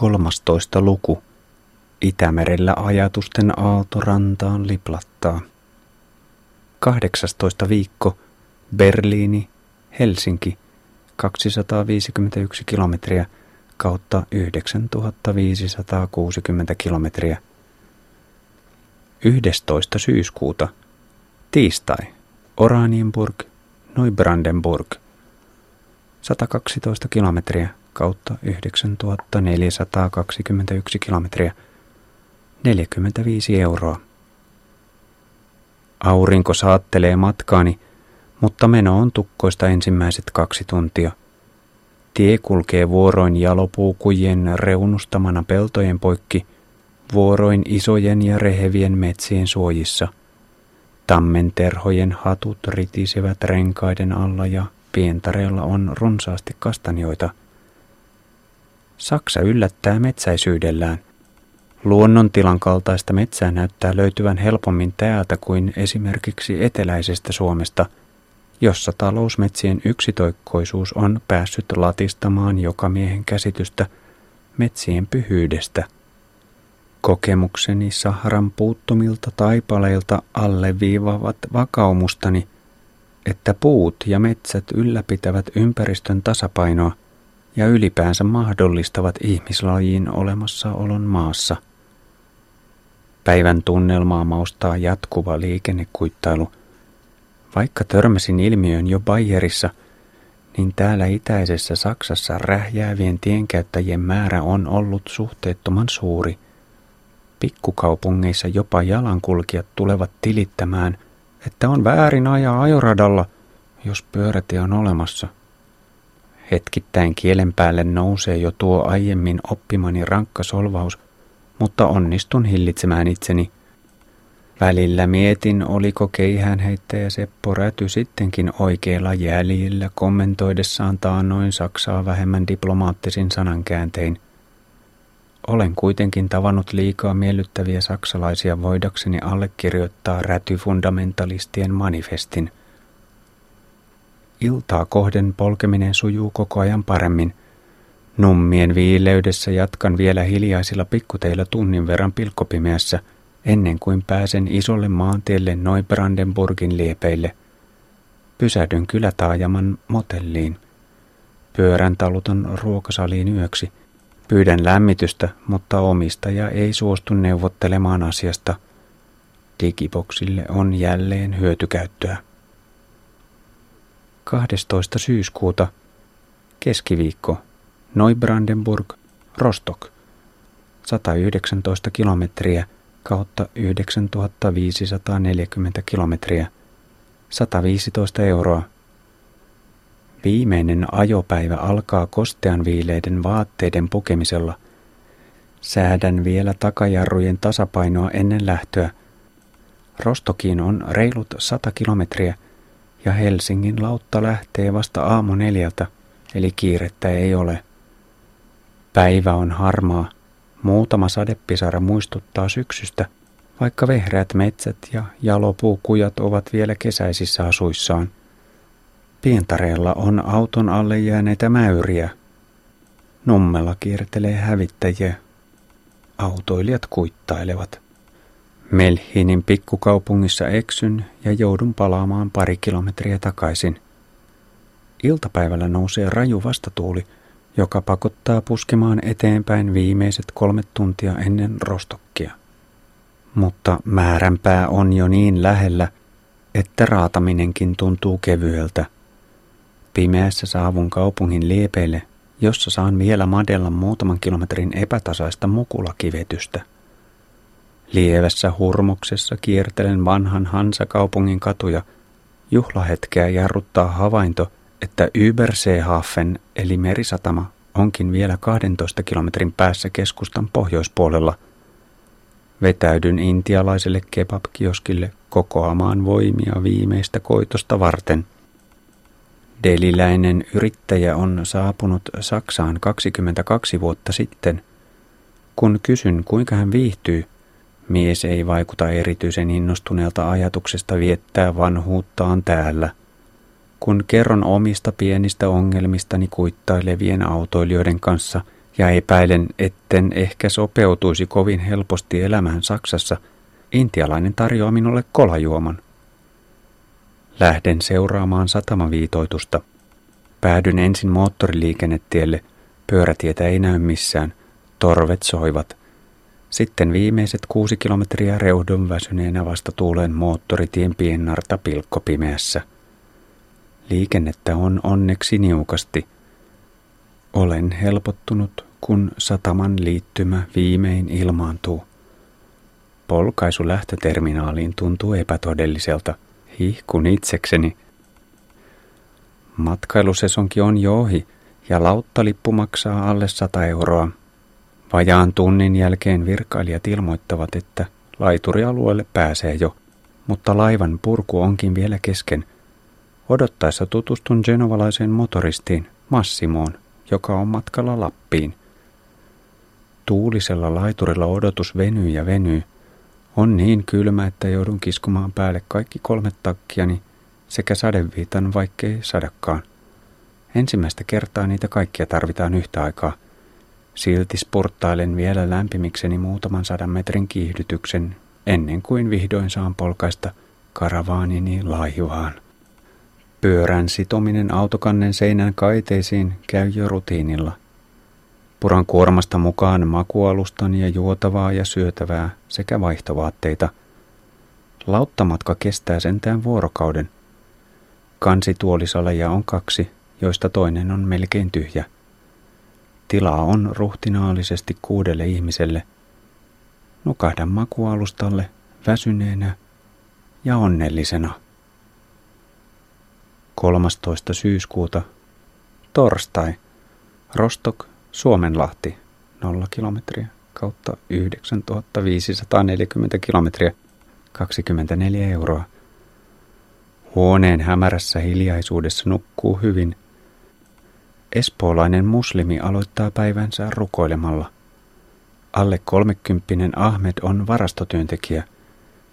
13. luku. Itämerellä ajatusten aaltorantaan liplattaa. 18. viikko. Berliini, Helsinki, 251 kilometriä kautta 9560 kilometriä. 11. syyskuuta. Tiistai. Oranienburg, Neubrandenburg. 112 kilometriä kautta 9421 kilometriä. 45 euroa. Aurinko saattelee matkaani, mutta meno on tukkoista ensimmäiset kaksi tuntia. Tie kulkee vuoroin jalopuukujen reunustamana peltojen poikki, vuoroin isojen ja rehevien metsien suojissa. Tammenterhojen hatut ritisevät renkaiden alla ja pientareella on runsaasti kastanjoita – Saksa yllättää metsäisyydellään. Luonnontilan kaltaista metsää näyttää löytyvän helpommin täältä kuin esimerkiksi eteläisestä Suomesta, jossa talousmetsien yksitoikkoisuus on päässyt latistamaan joka miehen käsitystä metsien pyhyydestä. Kokemukseni Saharan puuttumilta taipaleilta alleviivaavat vakaumustani, että puut ja metsät ylläpitävät ympäristön tasapainoa – ja ylipäänsä mahdollistavat ihmislajin olemassaolon maassa. Päivän tunnelmaa maustaa jatkuva liikennekuittailu. Vaikka törmäsin ilmiön jo Bayerissa, niin täällä itäisessä Saksassa rähjäävien tienkäyttäjien määrä on ollut suhteettoman suuri. Pikkukaupungeissa jopa jalankulkijat tulevat tilittämään, että on väärin ajaa ajoradalla, jos pyörätie on olemassa – Hetkittäin kielen päälle nousee jo tuo aiemmin oppimani rankka solvaus, mutta onnistun hillitsemään itseni. Välillä mietin, oliko keihäänheittäjä Seppo Räty sittenkin oikeilla jäljillä kommentoidessaan taannoin Saksaa vähemmän diplomaattisin sanankääntein. Olen kuitenkin tavannut liikaa miellyttäviä saksalaisia voidakseni allekirjoittaa rätyfundamentalistien manifestin – Iltaa kohden polkeminen sujuu koko ajan paremmin. Nummien viileydessä jatkan vielä hiljaisilla pikkuteilla tunnin verran pilkkopimeässä, ennen kuin pääsen isolle maantielle Neubrandenburgin liepeille. Pysähdyn kylätaajaman motelliin. Pyörän taluton ruokasaliin yöksi. Pyydän lämmitystä, mutta omistaja ei suostu neuvottelemaan asiasta. Digiboksille on jälleen hyötykäyttöä. 12. syyskuuta, keskiviikko, Neubrandenburg, Rostock, 119 kilometriä kautta 9540 kilometriä, 115 euroa. Viimeinen ajopäivä alkaa kostean viileiden vaatteiden pukemisella. Säädän vielä takajarrujen tasapainoa ennen lähtöä. Rostokiin on reilut 100 kilometriä – ja Helsingin lautta lähtee vasta aamu neljältä, eli kiirettä ei ole. Päivä on harmaa. Muutama sadepisara muistuttaa syksystä, vaikka vehreät metsät ja jalopuukujat ovat vielä kesäisissä asuissaan. Pientareella on auton alle jääneitä mäyriä. Nummella kiertelee hävittäjiä. Autoilijat kuittailevat. Melhinin pikkukaupungissa eksyn ja joudun palaamaan pari kilometriä takaisin. Iltapäivällä nousee raju vastatuuli, joka pakottaa puskemaan eteenpäin viimeiset kolme tuntia ennen rostokkia. Mutta määränpää on jo niin lähellä, että raataminenkin tuntuu kevyeltä. Pimeässä saavun kaupungin liepeille, jossa saan vielä madella muutaman kilometrin epätasaista mukulakivetystä. Lievässä hurmoksessa kiertelen vanhan Hansa-kaupungin katuja. Juhlahetkeä jarruttaa havainto, että Überseehafen eli merisatama onkin vielä 12 kilometrin päässä keskustan pohjoispuolella. Vetäydyn intialaiselle kebabkioskille kokoamaan voimia viimeistä koitosta varten. Deliläinen yrittäjä on saapunut Saksaan 22 vuotta sitten. Kun kysyn, kuinka hän viihtyy, Mies ei vaikuta erityisen innostuneelta ajatuksesta viettää vanhuuttaan täällä. Kun kerron omista pienistä ongelmistani kuittailevien autoilijoiden kanssa ja epäilen, etten ehkä sopeutuisi kovin helposti elämään Saksassa, intialainen tarjoaa minulle kolajuoman. Lähden seuraamaan satamaviitoitusta. Päädyn ensin moottoriliikennetielle, pyörätietä ei näy missään, torvet soivat. Sitten viimeiset kuusi kilometriä reudon väsyneenä vasta tuulen moottoritien piennarta pilkkopimeässä. Liikennettä on onneksi niukasti. Olen helpottunut, kun sataman liittymä viimein ilmaantuu. Polkaisu lähtöterminaaliin tuntuu epätodelliselta. Hihkun itsekseni. Matkailusesonki on jo ohi ja lauttalippu maksaa alle 100 euroa. Vajaan tunnin jälkeen virkailijat ilmoittavat, että laiturialueelle pääsee jo, mutta laivan purku onkin vielä kesken. Odottaessa tutustun genovalaiseen motoristiin Massimoon, joka on matkalla Lappiin. Tuulisella laiturilla odotus venyy ja venyy. On niin kylmä, että joudun kiskomaan päälle kaikki kolme takkiani sekä sadeviitan, vaikkei sadakaan. Ensimmäistä kertaa niitä kaikkia tarvitaan yhtä aikaa. Silti sporttailen vielä lämpimikseni muutaman sadan metrin kiihdytyksen ennen kuin vihdoin saan polkaista karavaanini laivaan. Pyörän sitominen autokannen seinän kaiteisiin käy jo rutiinilla. Puran kuormasta mukaan makualustan ja juotavaa ja syötävää sekä vaihtovaatteita. Lauttamatka kestää sentään vuorokauden. Kansituolisaleja on kaksi, joista toinen on melkein tyhjä. Tilaa on ruhtinaallisesti kuudelle ihmiselle. Nukahdan makualustalle väsyneenä ja onnellisena. 13. syyskuuta, torstai, Rostok, Suomenlahti, 0 kilometriä kautta 9540 kilometriä, 24 euroa. Huoneen hämärässä hiljaisuudessa nukkuu hyvin. Espoolainen muslimi aloittaa päivänsä rukoilemalla. Alle kolmekymppinen Ahmed on varastotyöntekijä –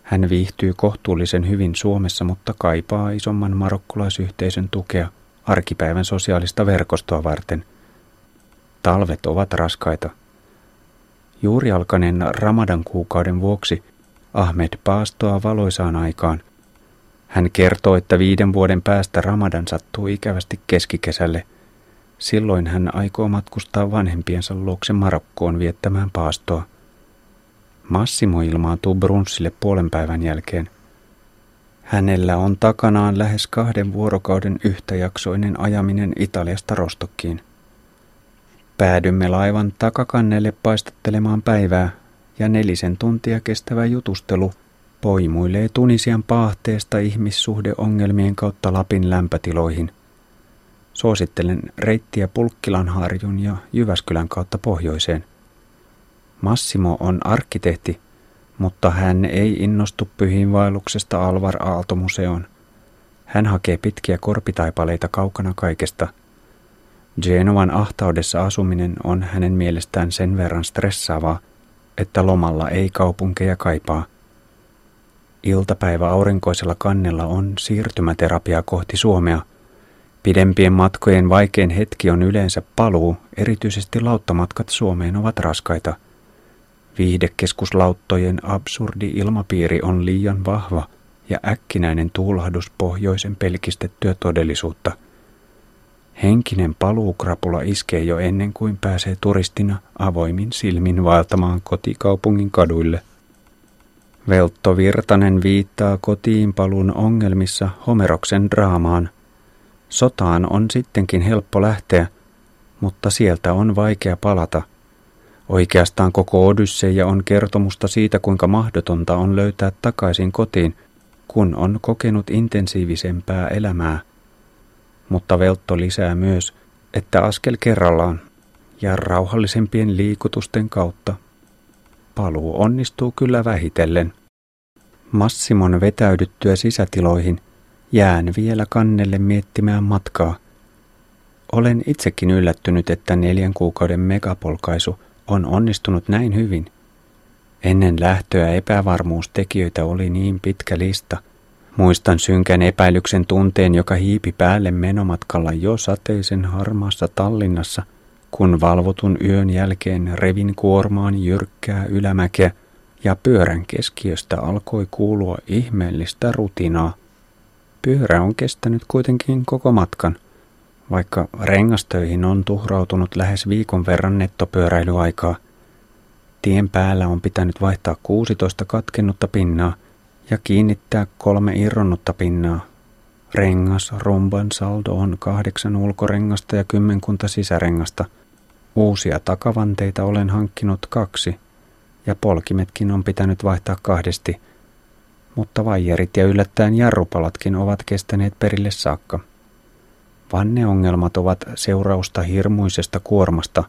hän viihtyy kohtuullisen hyvin Suomessa, mutta kaipaa isomman marokkolaisyhteisön tukea arkipäivän sosiaalista verkostoa varten. Talvet ovat raskaita. Juuri alkaneen Ramadan kuukauden vuoksi Ahmed paastoa valoisaan aikaan. Hän kertoo, että viiden vuoden päästä Ramadan sattuu ikävästi keskikesälle. Silloin hän aikoo matkustaa vanhempiensa luokse Marokkoon viettämään paastoa. Massimo ilmaantuu brunssille puolen päivän jälkeen. Hänellä on takanaan lähes kahden vuorokauden yhtäjaksoinen ajaminen Italiasta Rostokkiin. Päädymme laivan takakannelle paistattelemaan päivää ja nelisen tuntia kestävä jutustelu poimuilee Tunisian paahteesta ihmissuhdeongelmien kautta Lapin lämpötiloihin. Suosittelen reittiä Pulkkilanharjun ja Jyväskylän kautta pohjoiseen – Massimo on arkkitehti, mutta hän ei innostu pyhiinvaelluksesta Alvar Aaltomuseoon. Hän hakee pitkiä korpitaipaleita kaukana kaikesta. Genovan ahtaudessa asuminen on hänen mielestään sen verran stressaavaa, että lomalla ei kaupunkeja kaipaa. Iltapäivä aurinkoisella kannella on siirtymäterapia kohti Suomea. Pidempien matkojen vaikein hetki on yleensä paluu, erityisesti lauttamatkat Suomeen ovat raskaita – Viihdekeskuslauttojen absurdi ilmapiiri on liian vahva ja äkkinäinen tuulahdus pohjoisen pelkistettyä todellisuutta. Henkinen paluukrapula iskee jo ennen kuin pääsee turistina avoimin silmin vaeltamaan kotikaupungin kaduille. Veltto Virtanen viittaa kotiinpalun ongelmissa Homeroksen draamaan. Sotaan on sittenkin helppo lähteä, mutta sieltä on vaikea palata – Oikeastaan koko Odysseja on kertomusta siitä, kuinka mahdotonta on löytää takaisin kotiin, kun on kokenut intensiivisempää elämää. Mutta Veltto lisää myös, että askel kerrallaan ja rauhallisempien liikutusten kautta paluu onnistuu kyllä vähitellen. Massimon vetäydyttyä sisätiloihin jään vielä kannelle miettimään matkaa. Olen itsekin yllättynyt, että neljän kuukauden megapolkaisu – on onnistunut näin hyvin. Ennen lähtöä epävarmuustekijöitä oli niin pitkä lista. Muistan synkän epäilyksen tunteen, joka hiipi päälle menomatkalla jo sateisen harmaassa Tallinnassa, kun valvotun yön jälkeen revin kuormaan jyrkkää ylämäkeä ja pyörän keskiöstä alkoi kuulua ihmeellistä rutinaa. Pyörä on kestänyt kuitenkin koko matkan, vaikka rengastöihin on tuhrautunut lähes viikon verran nettopyöräilyaikaa. Tien päällä on pitänyt vaihtaa 16 katkennutta pinnaa ja kiinnittää kolme irronnutta pinnaa. Rengas, rumban saldo on kahdeksan ulkorengasta ja kymmenkunta sisärengasta. Uusia takavanteita olen hankkinut kaksi – ja polkimetkin on pitänyt vaihtaa kahdesti, mutta vaijerit ja yllättäen jarrupalatkin ovat kestäneet perille saakka. Vanneongelmat ovat seurausta hirmuisesta kuormasta.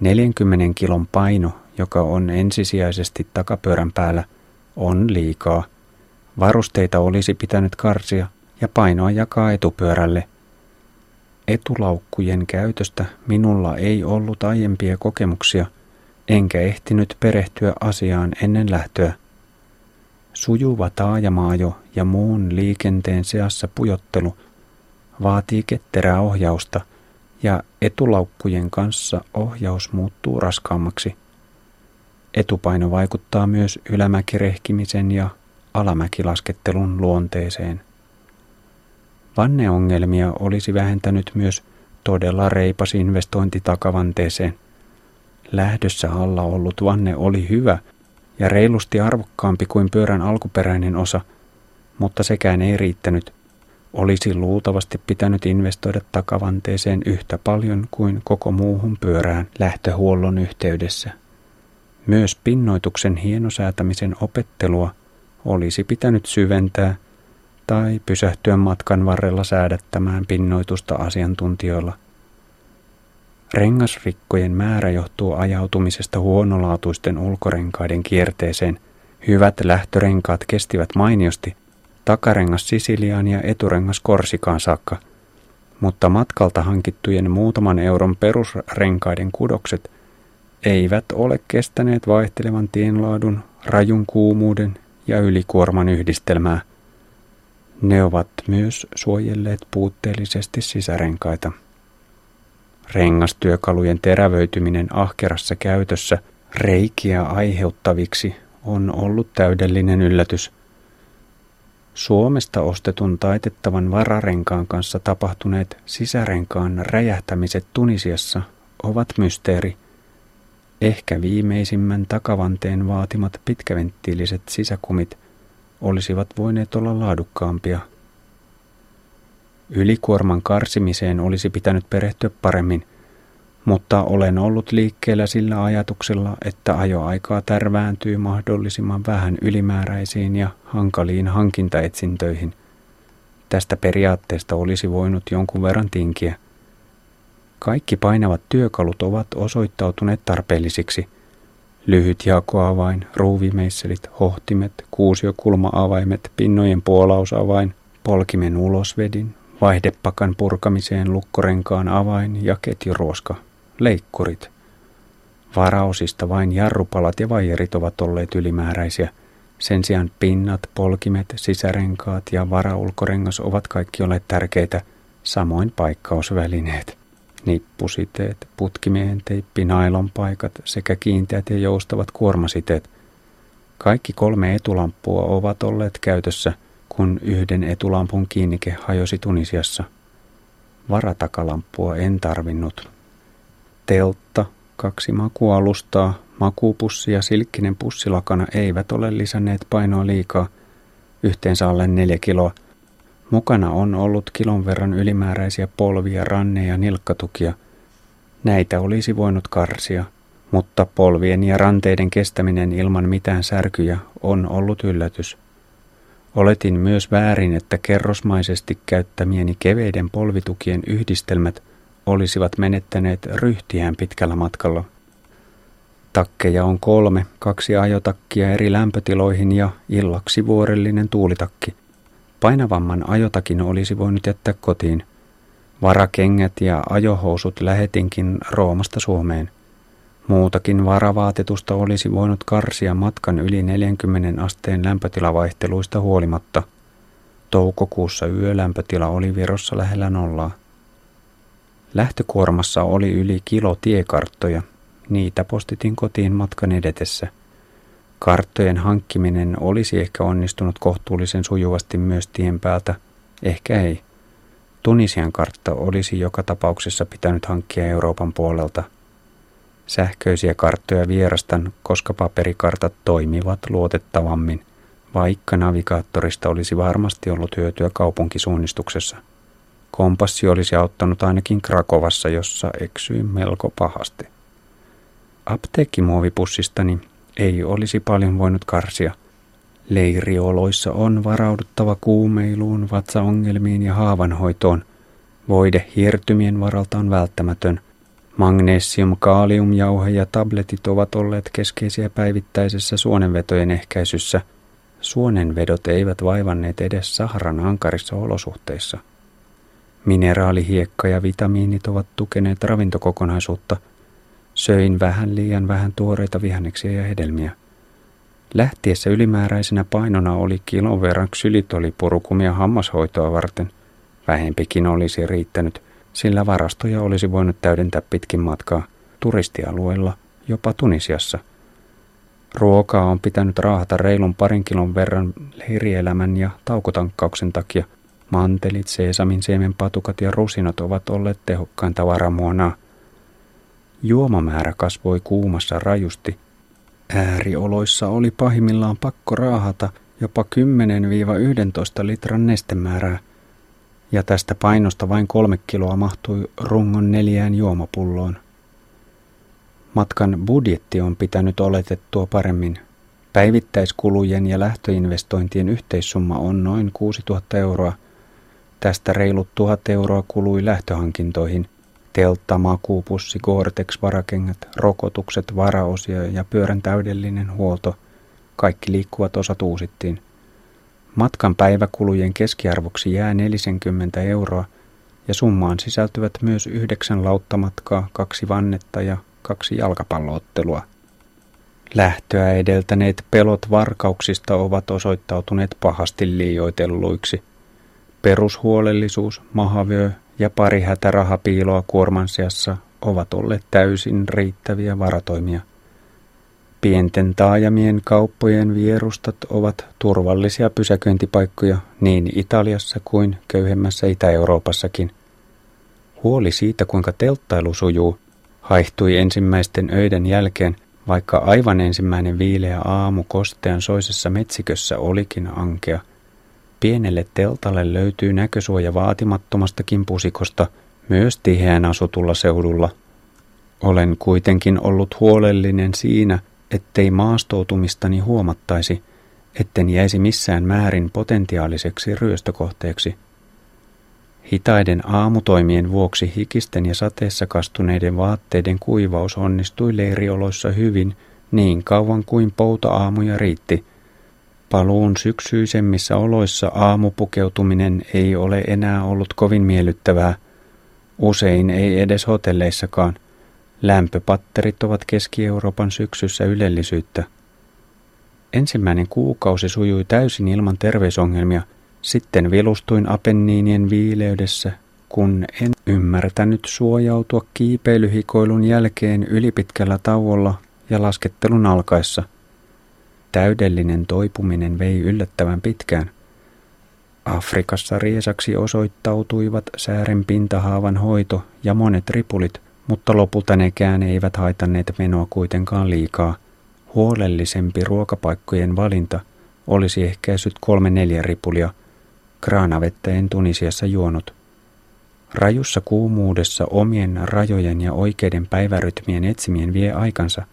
40 kilon paino, joka on ensisijaisesti takapyörän päällä, on liikaa. Varusteita olisi pitänyt karsia ja painoa jakaa etupyörälle. Etulaukkujen käytöstä minulla ei ollut aiempia kokemuksia – enkä ehtinyt perehtyä asiaan ennen lähtöä. Sujuva taajamaajo ja muun liikenteen seassa pujottelu vaatii ketterää ohjausta ja etulaukkujen kanssa ohjaus muuttuu raskaammaksi. Etupaino vaikuttaa myös ylämäkirehkimisen ja alamäkilaskettelun luonteeseen. Vanneongelmia olisi vähentänyt myös todella reipas investointi takavanteeseen. Lähdössä alla ollut vanne oli hyvä ja reilusti arvokkaampi kuin pyörän alkuperäinen osa, mutta sekään ei riittänyt. Olisi luultavasti pitänyt investoida takavanteeseen yhtä paljon kuin koko muuhun pyörään lähtöhuollon yhteydessä. Myös pinnoituksen hienosäätämisen opettelua olisi pitänyt syventää tai pysähtyä matkan varrella säädättämään pinnoitusta asiantuntijoilla – Rengasrikkojen määrä johtuu ajautumisesta huonolaatuisten ulkorenkaiden kierteeseen. Hyvät lähtörenkaat kestivät mainiosti, takarengas Sisiliaan ja eturengas Korsikaan saakka, mutta matkalta hankittujen muutaman euron perusrenkaiden kudokset eivät ole kestäneet vaihtelevan tienlaadun, rajun kuumuuden ja ylikuorman yhdistelmää. Ne ovat myös suojelleet puutteellisesti sisärenkaita. Rengastyökalujen terävöityminen ahkerassa käytössä reikiä aiheuttaviksi on ollut täydellinen yllätys. Suomesta ostetun taitettavan vararenkaan kanssa tapahtuneet sisärenkaan räjähtämiset Tunisiassa ovat mysteeri. Ehkä viimeisimmän takavanteen vaatimat pitkäventtiiliset sisäkumit olisivat voineet olla laadukkaampia – Ylikuorman karsimiseen olisi pitänyt perehtyä paremmin, mutta olen ollut liikkeellä sillä ajatuksella, että ajoaikaa tärvääntyy mahdollisimman vähän ylimääräisiin ja hankaliin hankintaetsintöihin. Tästä periaatteesta olisi voinut jonkun verran tinkiä. Kaikki painavat työkalut ovat osoittautuneet tarpeellisiksi. Lyhyt jakoavain, ruuvimeisselit, hohtimet, kuusiokulma-avaimet, pinnojen puolausavain, polkimen ulosvedin, vaihdepakan purkamiseen lukkorenkaan avain ja ketjuruoska, leikkurit. Varaosista vain jarrupalat ja vaijerit ovat olleet ylimääräisiä. Sen sijaan pinnat, polkimet, sisärenkaat ja varaulkorengas ovat kaikki olleet tärkeitä, samoin paikkausvälineet. Nippusiteet, putkimiehen teippi, nailonpaikat sekä kiinteät ja joustavat kuormasiteet. Kaikki kolme etulamppua ovat olleet käytössä – kun yhden etulampun kiinnike hajosi Tunisiassa. Varatakalampua en tarvinnut. Teltta, kaksi makualustaa, makupussi ja silkkinen pussilakana eivät ole lisänneet painoa liikaa, yhteensä alle neljä kiloa. Mukana on ollut kilon verran ylimääräisiä polvia, ranne- ja nilkkatukia. Näitä olisi voinut karsia, mutta polvien ja ranteiden kestäminen ilman mitään särkyjä on ollut yllätys. Oletin myös väärin, että kerrosmaisesti käyttämieni keveiden polvitukien yhdistelmät olisivat menettäneet ryhtiään pitkällä matkalla. Takkeja on kolme, kaksi ajotakkia eri lämpötiloihin ja illaksi vuorellinen tuulitakki. Painavamman ajotakin olisi voinut jättää kotiin. Varakengät ja ajohousut lähetinkin Roomasta Suomeen – Muutakin varavaatetusta olisi voinut karsia matkan yli 40 asteen lämpötilavaihteluista huolimatta. Toukokuussa yölämpötila oli Virossa lähellä nollaa. Lähtökuormassa oli yli kilo tiekarttoja. Niitä postitin kotiin matkan edetessä. Karttojen hankkiminen olisi ehkä onnistunut kohtuullisen sujuvasti myös tien päältä, ehkä ei. Tunisian kartta olisi joka tapauksessa pitänyt hankkia Euroopan puolelta. Sähköisiä karttoja vierastan, koska paperikartat toimivat luotettavammin, vaikka navigaattorista olisi varmasti ollut hyötyä kaupunkisuunnistuksessa. Kompassi olisi auttanut ainakin Krakovassa, jossa eksyin melko pahasti. Apteekkimuovipussistani ei olisi paljon voinut karsia. Leirioloissa on varauduttava kuumeiluun, vatsaongelmiin ja haavanhoitoon. Voide hiertymien varalta on välttämätön. Magnesium, kaaliumjauhe ja tabletit ovat olleet keskeisiä päivittäisessä suonenvetojen ehkäisyssä. Suonenvedot eivät vaivanneet edes Saharan ankarissa olosuhteissa. Mineraalihiekka ja vitamiinit ovat tukeneet ravintokokonaisuutta – Söin vähän liian vähän tuoreita vihanneksia ja hedelmiä. Lähtiessä ylimääräisenä painona oli kilon verran ksylitolipurukumia hammashoitoa varten. Vähempikin olisi riittänyt, sillä varastoja olisi voinut täydentää pitkin matkaa turistialueella, jopa Tunisiassa. Ruokaa on pitänyt raahata reilun parin kilon verran leirielämän ja taukotankkauksen takia. Mantelit, seesamin siemenpatukat ja rusinot ovat olleet tehokkainta varamuonaa. Juomamäärä kasvoi kuumassa rajusti. Äärioloissa oli pahimmillaan pakko raahata jopa 10-11 litran nestemäärää, ja tästä painosta vain kolme kiloa mahtui rungon neljään juomapulloon. Matkan budjetti on pitänyt oletettua paremmin. Päivittäiskulujen ja lähtöinvestointien yhteissumma on noin 6000 euroa. Tästä reilut 1000 euroa kului lähtöhankintoihin – teltta, makuupussi, Gore-Tex, varakengät, rokotukset, varaosia ja pyörän täydellinen huolto. Kaikki liikkuvat osat uusittiin. Matkan päiväkulujen keskiarvoksi jää 40 euroa ja summaan sisältyvät myös yhdeksän lauttamatkaa, kaksi vannetta ja kaksi jalkapalloottelua. Lähtöä edeltäneet pelot varkauksista ovat osoittautuneet pahasti liioitelluiksi. Perushuolellisuus, mahavyö ja pari hätärahapiiloa kuorman seassa ovat olleet täysin riittäviä varatoimia. Pienten taajamien kauppojen vierustat ovat turvallisia pysäköintipaikkoja niin Italiassa kuin köyhemmässä Itä-Euroopassakin. Huoli siitä, kuinka telttailu sujuu, haihtui ensimmäisten öiden jälkeen, vaikka aivan ensimmäinen viileä aamu kostean soisessa metsikössä olikin ankea – Pienelle teltalle löytyy näkösuoja vaatimattomastakin pusikosta myös tiheään asutulla seudulla. Olen kuitenkin ollut huolellinen siinä, ettei maastoutumistani huomattaisi, etten jäisi missään määrin potentiaaliseksi ryöstökohteeksi. Hitaiden aamutoimien vuoksi hikisten ja sateessa kastuneiden vaatteiden kuivaus onnistui leirioloissa hyvin niin kauan kuin pouta-aamuja riitti – Paluun syksyisemmissä oloissa aamupukeutuminen ei ole enää ollut kovin miellyttävää. Usein ei edes hotelleissakaan. Lämpöpatterit ovat Keski-Euroopan syksyssä ylellisyyttä. Ensimmäinen kuukausi sujui täysin ilman terveysongelmia. Sitten vilustuin Apenniinien viileydessä, kun en ymmärtänyt suojautua kiipeilyhikoilun jälkeen ylipitkällä tauolla ja laskettelun alkaessa – Täydellinen toipuminen vei yllättävän pitkään. Afrikassa riesaksi osoittautuivat säären pintahaavan hoito ja monet ripulit, mutta lopulta nekään eivät haitanneet menoa kuitenkaan liikaa. Huolellisempi ruokapaikkojen valinta olisi ehkäisyt kolme neljä ripulia. Kraanavettä en Tunisiassa juonut. Rajussa kuumuudessa omien rajojen ja oikeiden päivärytmien etsimien vie aikansa –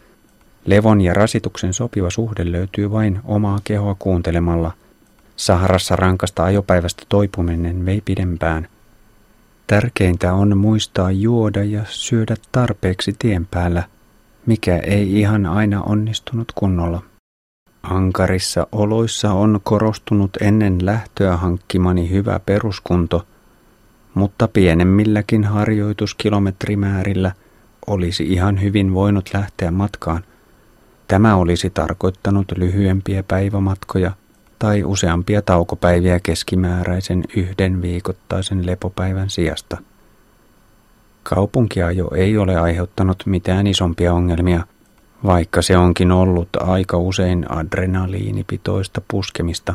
Levon ja rasituksen sopiva suhde löytyy vain omaa kehoa kuuntelemalla. Saharassa rankasta ajopäivästä toipuminen vei pidempään. Tärkeintä on muistaa juoda ja syödä tarpeeksi tien päällä, mikä ei ihan aina onnistunut kunnolla. Ankarissa oloissa on korostunut ennen lähtöä hankkimani hyvä peruskunto, mutta pienemmilläkin harjoituskilometrimäärillä olisi ihan hyvin voinut lähteä matkaan – Tämä olisi tarkoittanut lyhyempiä päivämatkoja tai useampia taukopäiviä keskimääräisen yhden viikoittaisen lepopäivän sijasta. Kaupunkiajo ei ole aiheuttanut mitään isompia ongelmia, vaikka se onkin ollut aika usein adrenaliinipitoista puskemista.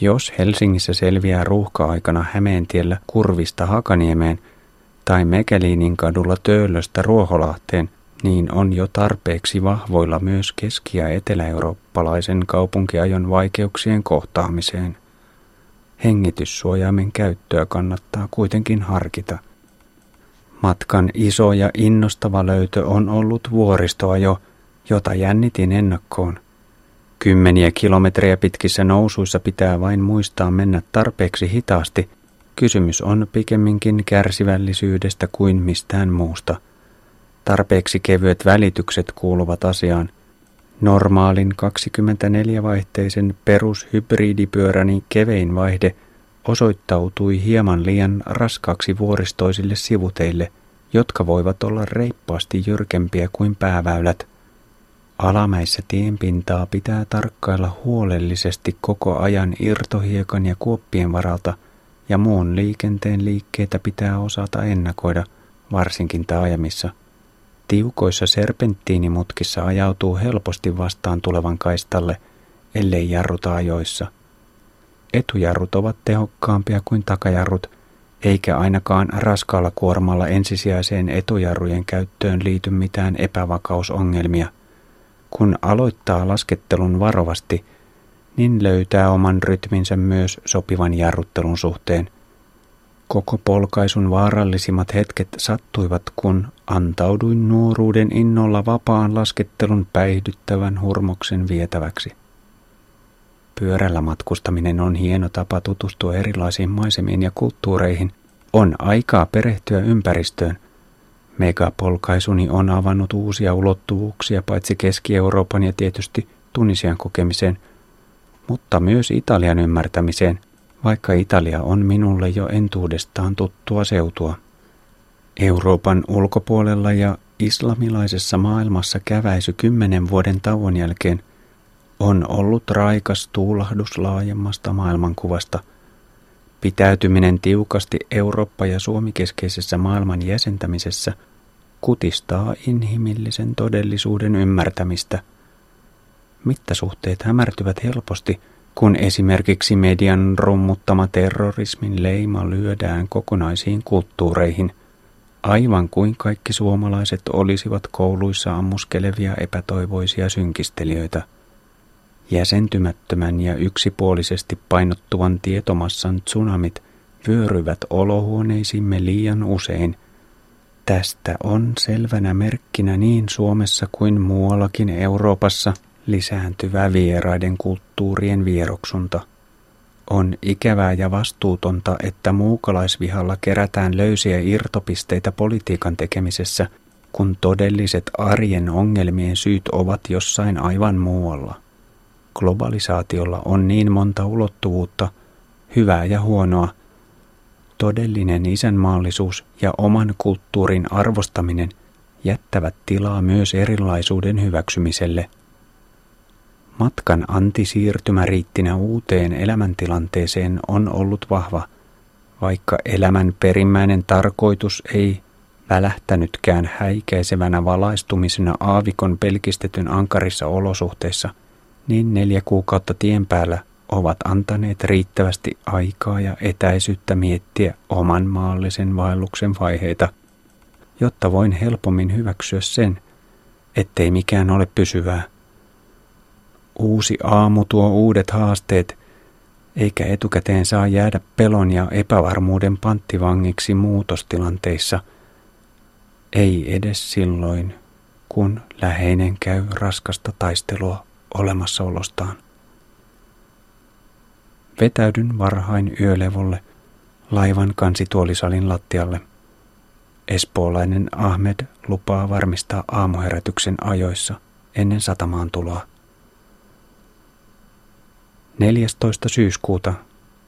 Jos Helsingissä selviää ruuhka-aikana Hämeentiellä kurvista Hakaniemeen tai Mekeliinin kadulla Töölöstä Ruoholahteen, niin on jo tarpeeksi vahvoilla myös keski- ja etelä-eurooppalaisen kaupunkiajon vaikeuksien kohtaamiseen. Hengityssuojaimen käyttöä kannattaa kuitenkin harkita. Matkan iso ja innostava löytö on ollut vuoristoajo, jota jännitin ennakkoon. Kymmeniä kilometrejä pitkissä nousuissa pitää vain muistaa mennä tarpeeksi hitaasti. Kysymys on pikemminkin kärsivällisyydestä kuin mistään muusta. Tarpeeksi kevyet välitykset kuuluvat asiaan. Normaalin 24-vaihteisen perushybridipyöräni kevein vaihde osoittautui hieman liian raskaaksi vuoristoisille sivuteille, jotka voivat olla reippaasti jyrkempiä kuin pääväylät. Alamäissä tienpintaa pitää tarkkailla huolellisesti koko ajan irtohiekan ja kuoppien varalta, ja muun liikenteen liikkeitä pitää osata ennakoida, varsinkin taajamissa – Tiukoissa serpenttiinimutkissa ajautuu helposti vastaan tulevan kaistalle, ellei jarruta ajoissa. Etujarrut ovat tehokkaampia kuin takajarrut, eikä ainakaan raskaalla kuormalla ensisijaiseen etujarrujen käyttöön liity mitään epävakausongelmia. Kun aloittaa laskettelun varovasti, niin löytää oman rytminsä myös sopivan jarruttelun suhteen – Koko polkaisun vaarallisimmat hetket sattuivat, kun antauduin nuoruuden innolla vapaan laskettelun päihdyttävän hurmoksen vietäväksi. Pyörällä matkustaminen on hieno tapa tutustua erilaisiin maisemiin ja kulttuureihin. On aikaa perehtyä ympäristöön. Megapolkaisuni on avannut uusia ulottuvuuksia paitsi Keski-Euroopan ja tietysti Tunisian kokemiseen, mutta myös Italian ymmärtämiseen – vaikka Italia on minulle jo entuudestaan tuttua seutua. Euroopan ulkopuolella ja islamilaisessa maailmassa käväisy kymmenen vuoden tauon jälkeen on ollut raikas tuulahdus laajemmasta maailmankuvasta. Pitäytyminen tiukasti Eurooppa- ja Suomi-keskeisessä maailman jäsentämisessä kutistaa inhimillisen todellisuuden ymmärtämistä. Mittasuhteet hämärtyvät helposti – kun esimerkiksi median rummuttama terrorismin leima lyödään kokonaisiin kulttuureihin, aivan kuin kaikki suomalaiset olisivat kouluissa ammuskelevia epätoivoisia synkistelijöitä. Jäsentymättömän ja yksipuolisesti painottuvan tietomassan tsunamit vyöryvät olohuoneisimme liian usein. Tästä on selvänä merkkinä niin Suomessa kuin muuallakin Euroopassa – lisääntyvä vieraiden kulttuurien vieroksunta. On ikävää ja vastuutonta, että muukalaisvihalla kerätään löysiä irtopisteitä politiikan tekemisessä, kun todelliset arjen ongelmien syyt ovat jossain aivan muualla. Globalisaatiolla on niin monta ulottuvuutta, hyvää ja huonoa, todellinen isänmaallisuus ja oman kulttuurin arvostaminen jättävät tilaa myös erilaisuuden hyväksymiselle – Matkan antisiirtymä riittinä uuteen elämäntilanteeseen on ollut vahva, vaikka elämän perimmäinen tarkoitus ei välähtänytkään häikäisevänä valaistumisena aavikon pelkistetyn ankarissa olosuhteissa, niin neljä kuukautta tien päällä ovat antaneet riittävästi aikaa ja etäisyyttä miettiä oman maallisen vaelluksen vaiheita, jotta voin helpommin hyväksyä sen, ettei mikään ole pysyvää – Uusi aamu tuo uudet haasteet, eikä etukäteen saa jäädä pelon ja epävarmuuden panttivangiksi muutostilanteissa, ei edes silloin, kun läheinen käy raskasta taistelua olemassaolostaan. Vetäydyn varhain yölevolle laivan kansituolisalin lattialle. Espoolainen Ahmed lupaa varmistaa aamuherätyksen ajoissa ennen satamaan tuloa. 14. syyskuuta,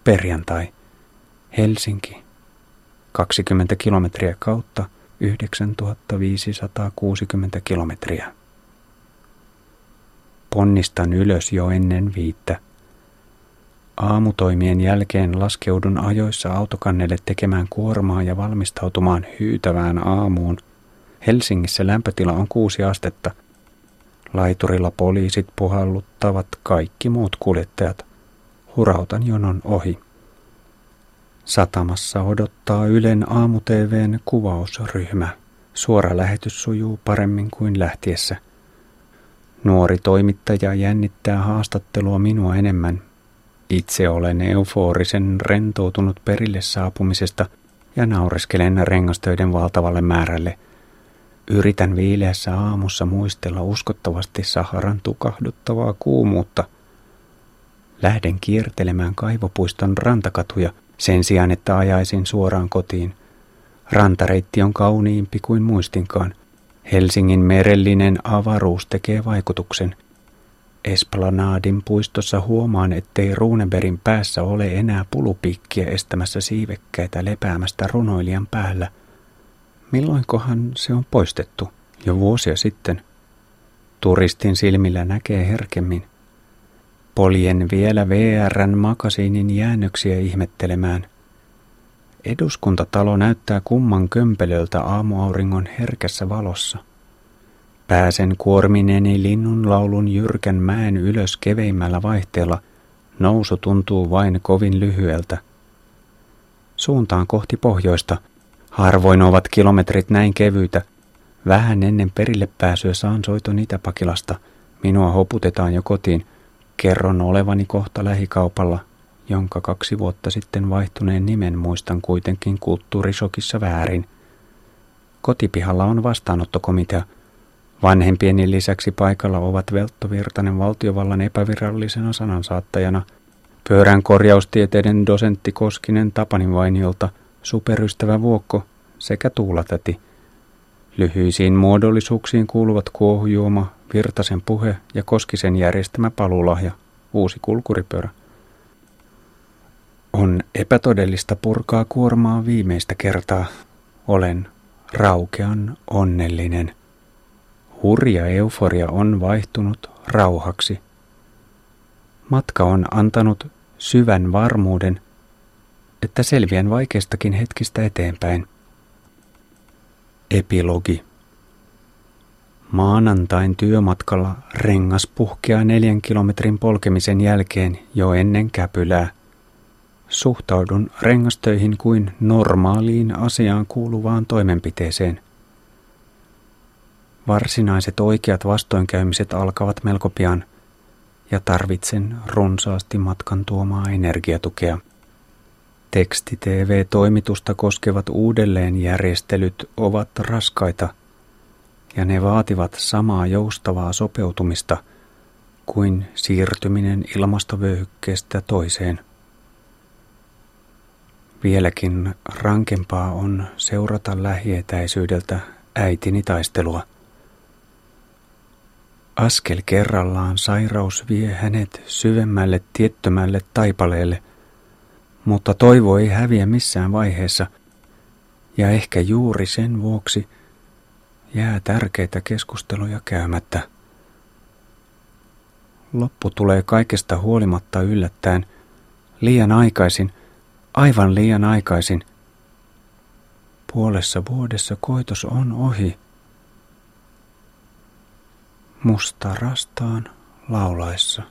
perjantai, Helsinki, 20 kilometriä kautta 9560 kilometriä. Ponnistan ylös jo ennen viittä. Aamutoimien jälkeen laskeudun ajoissa autokannelle tekemään kuormaa ja valmistautumaan hyytävään aamuun. Helsingissä lämpötila on kuusi astetta. Laiturilla poliisit puhalluttavat kaikki muut kuljettajat. Hurautan jonon ohi. Satamassa odottaa Ylen aamu-TVn kuvausryhmä. Suora lähetys sujuu paremmin kuin lähtiessä. Nuori toimittaja jännittää haastattelua minua enemmän. Itse olen euforisen rentoutunut perille saapumisesta ja naureskelen rengastöiden valtavalle määrälle. Yritän viileässä aamussa muistella uskottavasti Saharan tukahduttavaa kuumuutta. Lähden kiertelemään kaivopuiston rantakatuja sen sijaan, että ajaisin suoraan kotiin. Rantareitti on kauniimpi kuin muistinkaan – Helsingin merellinen avaruus tekee vaikutuksen. Esplanadin puistossa huomaan, ettei Runeberin päässä ole enää pulupikkiä estämässä siivekkäitä lepäämästä runoilijan päällä. Milloinkohan se on poistettu? Jo vuosia sitten. Turistin silmillä näkee herkemmin. Poljen vielä VRn makasiinin jäännöksiä ihmettelemään – Eduskuntatalo näyttää kumman kömpelöltä aamuauringon herkässä valossa. Pääsen kuormineni linnun laulun jyrkän mäen ylös keveimmällä vaihteella. Nousu tuntuu vain kovin lyhyeltä. Suuntaan kohti pohjoista. Harvoin ovat kilometrit näin kevyitä. Vähän ennen perille pääsyä saan soiton Itäpakilasta. Minua hoputetaan jo kotiin. Kerron olevani kohta lähikaupalla jonka kaksi vuotta sitten vaihtuneen nimen muistan kuitenkin kulttuurisokissa väärin. Kotipihalla on vastaanottokomitea. Vanhempieni lisäksi paikalla ovat Veltto Virtanen valtiovallan epävirallisena sanansaattajana, pyörän korjaustieteiden dosentti Koskinen Tapaninvainiolta, superystävä Vuokko sekä Tuulatäti. Lyhyisiin muodollisuuksiin kuuluvat kuohujuoma, Virtasen puhe ja Koskisen järjestämä palulahja, uusi kulkuripyörä. On epätodellista purkaa kuormaa viimeistä kertaa. Olen raukean onnellinen. Hurja euforia on vaihtunut rauhaksi. Matka on antanut syvän varmuuden, että selviän vaikeistakin hetkistä eteenpäin. Epilogi. Maanantain työmatkalla rengas puhkeaa neljän kilometrin polkemisen jälkeen jo ennen käpylää. Suhtaudun rengastöihin kuin normaaliin asiaan kuuluvaan toimenpiteeseen. Varsinaiset oikeat vastoinkäymiset alkavat melko pian ja runsaasti matkan tuomaa energiatukea. Teksti-TV-toimitusta koskevat uudelleenjärjestelyt ovat raskaita ja ne vaativat samaa joustavaa sopeutumista kuin siirtyminen ilmastovyöhykkeestä toiseen. Vieläkin rankempaa on seurata lähietäisyydeltä äitini taistelua. Askel kerrallaan sairaus vie hänet syvemmälle tiettömälle taipaleelle, mutta toivo ei häviä missään vaiheessa, ja ehkä juuri sen vuoksi jää tärkeitä keskusteluja käymättä. Loppu tulee kaikesta huolimatta yllättäen, liian aikaisin – aivan liian aikaisin. Puolessa vuodessa koitos on ohi. Musta rastaan laulaessa.